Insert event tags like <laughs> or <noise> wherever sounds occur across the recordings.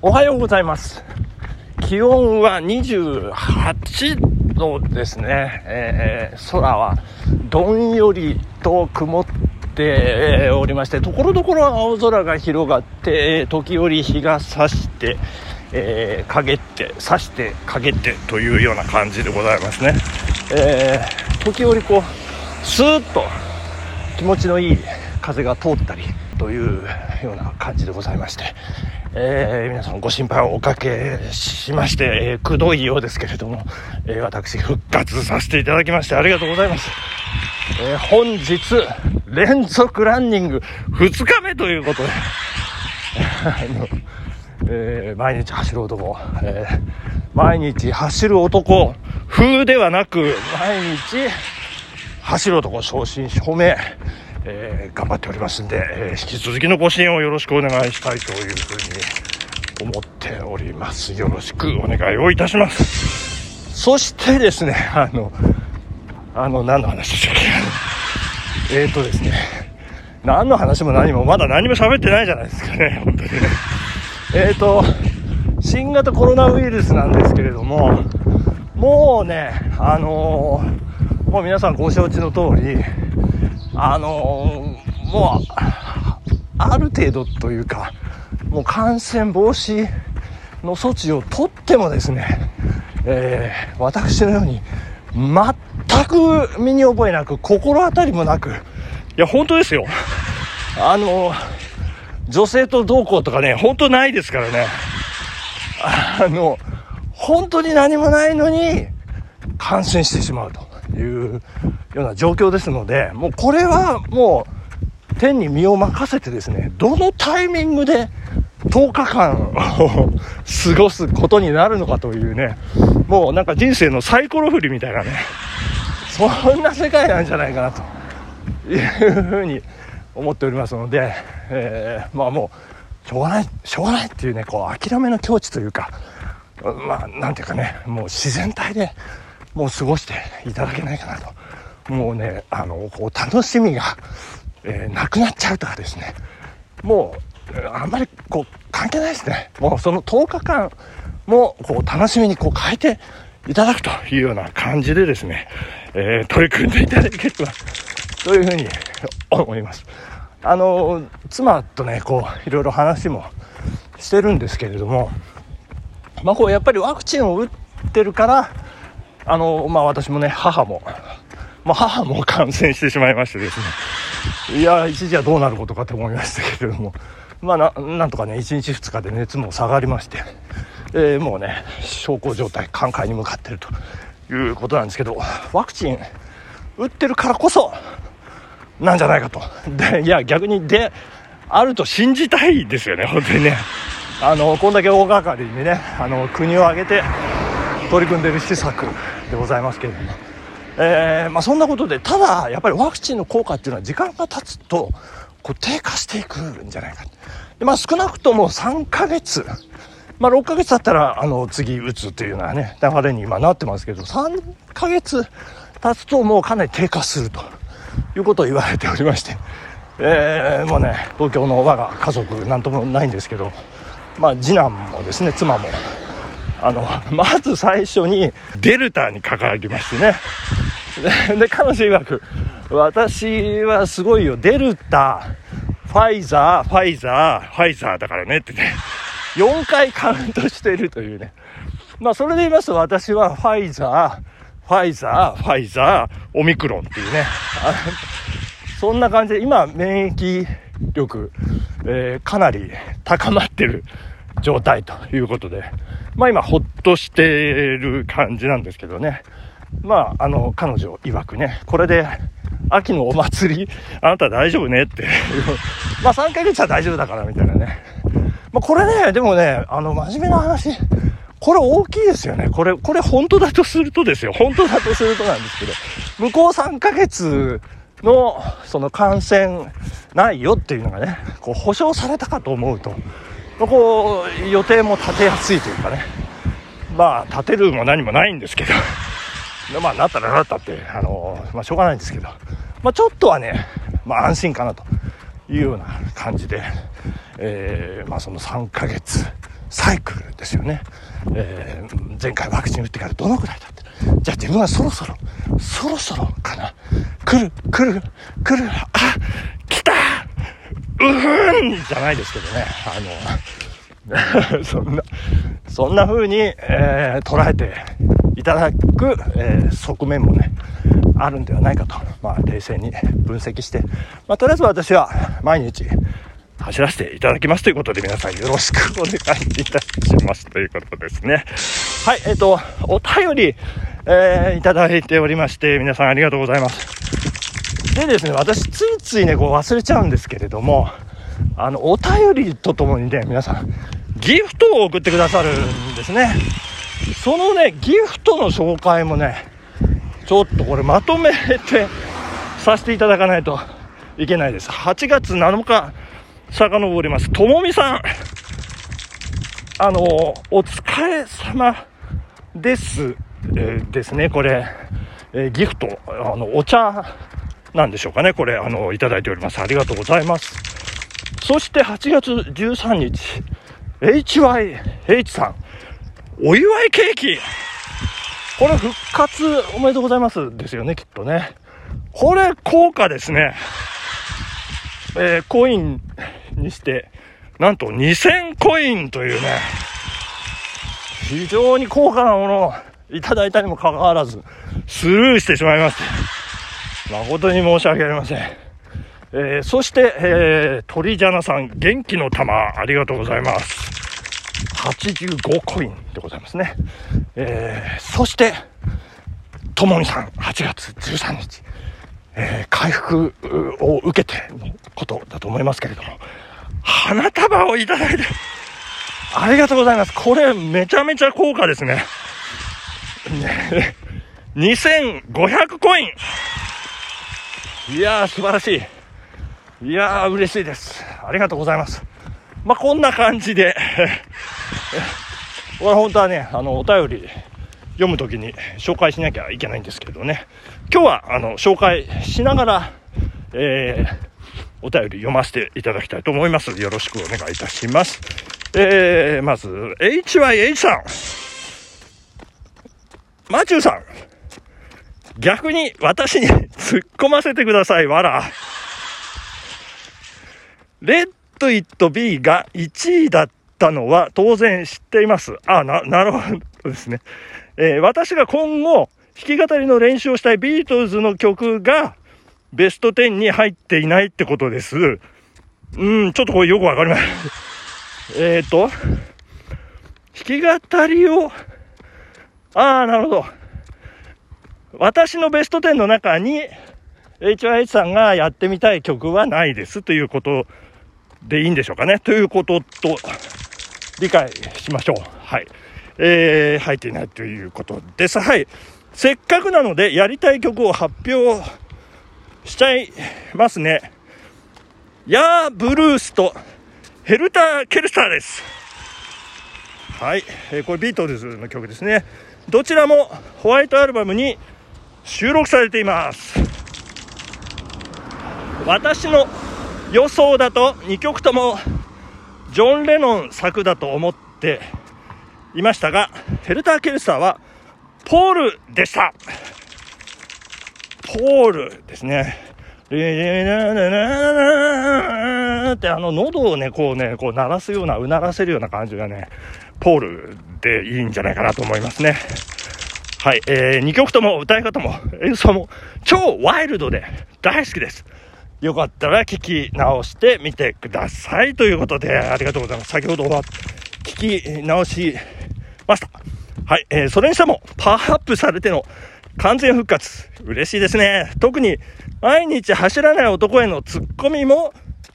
おはようございます。気温は28度ですね。えー空はどんよりと曇っておりまして、ところどころ青空が広がって、時折日が差して、えー陰って、差して、陰ってというような感じでございますね。えー時折こう、スーッと気持ちのいい風が通ったりというような感じでございまして、えー皆さんご心配をおかけしまして、えーくどいようですけれども、えー私復活させていただきましてありがとうございます。えー本日連続ランニング2日目ということで、<laughs> あのえー毎日走る男、えー毎日走る男風ではなく毎日走る男正真正銘、えー頑張っておりますんで、えー引き続きのご支援をよろしくお願いしたいというふうに思っております。よろしくお願いをいたします。そしてですねあのあの何の話でしたっけ？えーとですね何の話も何もまだ何も喋ってないじゃないですかね本当にね。えーと新型コロナウイルスなんですけれどももうねあのーもう皆さんご承知の通りあのーもうある程度というかもう感染防止の措置を取ってもですね、えー私のように全く身に覚えなく心当たりもなくいや本当ですよ。あの女性とどうこうとかね本当ないですからね。あの本当に何もないのに感染してしまうというような状況ですのでもうこれはもう天に身を任せてですねどのタイミングで10日間を過ごすことになるのかというねもうなんか人生のサイコロ振りみたいなねそんな世界なんじゃないかなというふうに思っておりますので、えーまあもうしょうがないしょうがないっていうねこう諦めの境地というかまあなんていうかねもう自然体でもう過ごしていただけないかなと。もうねあのこう楽しみが、えーなくなっちゃうとかですね。もうあんまりこう関係ないですね。もうその10日間もこう楽しみにこう変えていただくというような感じでですね、えー取り組んでいただければというふうに思います。あの妻とねこういろいろ話もしてるんですけれどもまあこうやっぱりワクチンを打ってるからあのまあ私もね母もまあ母も感染してしまいましてですね。いや一時はどうなることかと思いましたけれども。まあななんとかね1日2日で熱も下がりまして、えーもうね小康状態寛解に向かっているということなんですけどワクチン打ってるからこそなんじゃないかと。でいや逆にであると信じたいですよね本当にね。あのこんだけ大掛かりにねあの国を挙げて取り組んでいる施策でございますけれども、えーまあ、そんなことでただやっぱりワクチンの効果っていうのは時間が経つとこう低下していくんじゃないか。で、まあ、少なくとも3ヶ月。まあ、6ヶ月経ったらあの次打つというようなね流れに今なってますけど3ヶ月経つともうかなり低下するということを言われておりまして、えーもうね東京の我が家族なんともないんですけど、まあ、次男もですね妻もあのまず最初にデルタにかかりましてね。で彼女曰く私はすごいよ。デルタファイザーファイザーファイザーだからね。ってね。4回カウントしてるというね。まあそれで言いますと私はファイザーファイザーファイザーオミクロンっていうね。そんな感じで今免疫力、えーかなり高まってる状態ということでまあ今ほっとしてる感じなんですけどねまああの彼女曰くねこれで秋のお祭りあなた大丈夫ねって <laughs> まあ3ヶ月は大丈夫だからみたいなねまあ、これね、でもね、あの、真面目な話、これ大きいですよね。これ、これ本当だとするとですよ。本当だとするとなんですけど、向こう3ヶ月の、その感染ないよっていうのがね、こう、保証されたかと思うと、こう、予定も立てやすいというかね、まあ、立てるも何もないんですけど、<laughs> まあ、なったらなったって、あの、まあ、しょうがないんですけど、まあ、ちょっとはね、まあ、安心かなというような感じで、えーまあ、その3ヶ月サイクルですよね。えー、前回ワクチン打ってからどのくらいだって。じゃあ自分はそろそろ、そろそろかな。来る、来る、来る、あ、ふんじゃないですけどね。あの、<laughs> そんな、そんな風に、えー、捉えていただく、えー、側面もね、あるんではないかと、まあ、冷静に分析して、まあ、とりあえず私は毎日走らせていただきますということで皆さんよろしくお願いいたしますということですね。はい、えっ、ー、と、お便り、えー、いただいておりまして、皆さんありがとうございます。でですね、私ついついね、こう忘れちゃうんですけれども、あの、お便りとともにね、皆さん、ギフトを送ってくださるんですね。そのね、ギフトの紹介もね、ちょっとこれまとめてさせていただかないといけないです。8月7日、遡ります。ともみさん。あの、お疲れ様です。えー、ですね、これ、えー、ギフト、あの、お茶なんでしょうかね、これ、あの、いただいております。ありがとうございます。そして8月13日、HYH さん、お祝いケーキこれ復活おめでとうございますですよね、きっとね。これ高価ですね。えー、コインにして、なんと2000コインというね、非常に高価なものをいただいたにもかかわらず、スルーしてしまいまして、誠に申し訳ありません。えー、そして、えー、鳥ジャナさん、元気の玉、ありがとうございます。85コインでございますね。えー、そして、ともみさん、8月13日、えー、回復を受けてのことだと思いますけれども、花束をいただいて、ありがとうございます。これ、めちゃめちゃ高価ですね。ね2500コインいやー、素晴らしい。いやー、嬉しいです。ありがとうございます。まあ、こんな感じで <laughs> 俺本当はね、あの、お便り読むときに紹介しなきゃいけないんですけどね。今日は、あの、紹介しながら、えー、お便り読ませていただきたいと思います。よろしくお願いいたします。えー、まず、HYH さん。マチューさん。逆に私に突っ込ませてください、わら。レッド・イット・ビーが1位だったのは当然知っています。あ、な、なるほどですね。えー、私が今後、弾き語りの練習をしたいビートルズの曲がベスト10に入っていないってことです。うん、ちょっとこれよくわかりません。<laughs> えっと、弾き語りを、ああ、なるほど。私のベスト10の中に、HYH さんがやってみたい曲はないですということでいいんでしょうかね。ということと、理解しましょう。はい。えー、入っていないということです。はい。せっかくなので、やりたい曲を発表しちゃいますね。ヤーブルースとヘルター・ケルスターです。はい。えー、これビートルズの曲ですね。どちらもホワイトアルバムに収録されています。私の予想だと2曲ともジョン・レノン作だと思っていましたが、ヘルター・ケルサーはポールでした。ポールですね。ってあの喉をね、こうね、こう鳴らすような、うならせるような感じがね、ポールでいいんじゃないかなと思いますね。はい、えー、2曲とも歌い方も演奏も超ワイルドで大好きです。よかったら聞き直してみてください。ということで、ありがとうございます。先ほどは聞き直しました。はい、えー、それにしても、パワーアップされての完全復活、嬉しいですね。特に、毎日走らない男へのツッコミも、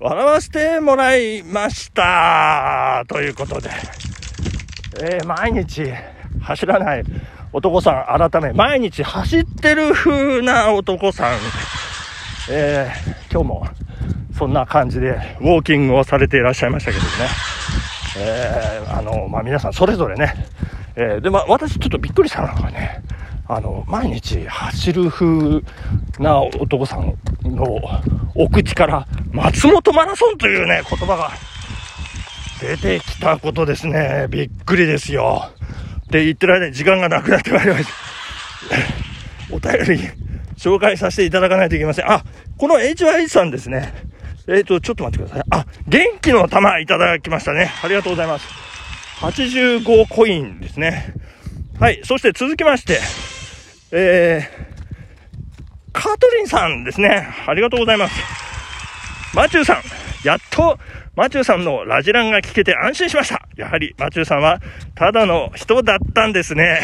笑わせてもらいました。ということで、えー、毎日走らない男さん改め、毎日走ってる風な男さん、えー、今日もそんな感じでウォーキングをされていらっしゃいましたけどね、えー、あの、まあ、皆さんそれぞれね、えー、で、まあ、私ちょっとびっくりしたのがね、あの、毎日走る風な男さんのお口から、松本マラソンというね、言葉が出てきたことですね。びっくりですよ。って言ってる間に時間がなくなってまいりました。<laughs> お便り紹介させていただかないといけません。あ、この HY さんですね。えっ、ー、と、ちょっと待ってください。あ、元気の玉いただきましたね。ありがとうございます。85コインですね。はい。そして続きまして、えー、カートリンさんですね。ありがとうございます。マチューさん、やっと、マチューさんのラジランが聞けて安心しました。やはり、マチューさんは、ただの人だったんですね。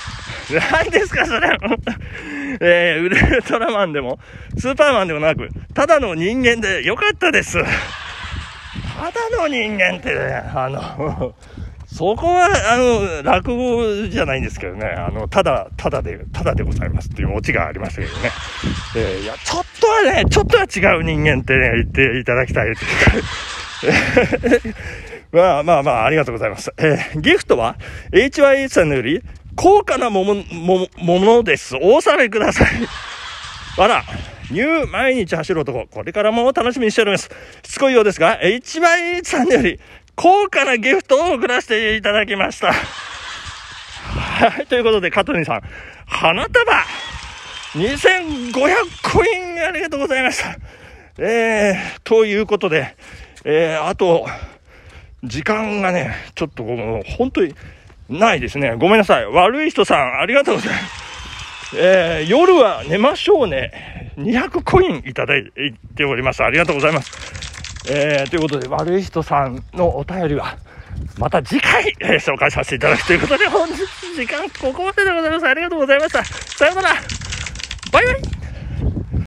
<laughs> 何ですか、それ。<laughs> えー、ウルトラマンでも、スーパーマンでもなく、ただの人間でよかったです。<laughs> ただの人間ってね、あの、そこは、あの、落語じゃないんですけどね、あの、ただ、ただで、ただでございますっていうオチがありましたけどね。えー、いや、ちょっとはね、ちょっとは違う人間ってね、言っていただきたい <laughs> まあまあまあ、ありがとうございます。えー、ギフトは HYH さんのより高価なもも、も、ものです。お納めください。<laughs> あら、ニュー毎日走る男。これからも楽しみにしております。しつこいようですが、HYH さんより高価なギフトを送らせていただきました。はい、ということで、香取さん、花束2500コインありがとうございました。えー、ということで、えー、あと、時間がね、ちょっともう本当にないですね。ごめんなさい。悪い人さん、ありがとうございます。えー、夜は寝ましょうね。200コインいただいております。ありがとうございます。えー、ということで、悪い人さんのお便りは、また次回、えー、紹介させていただくということで、本日時間ここまででございます。ありがとうございました。さようなら。バイバイ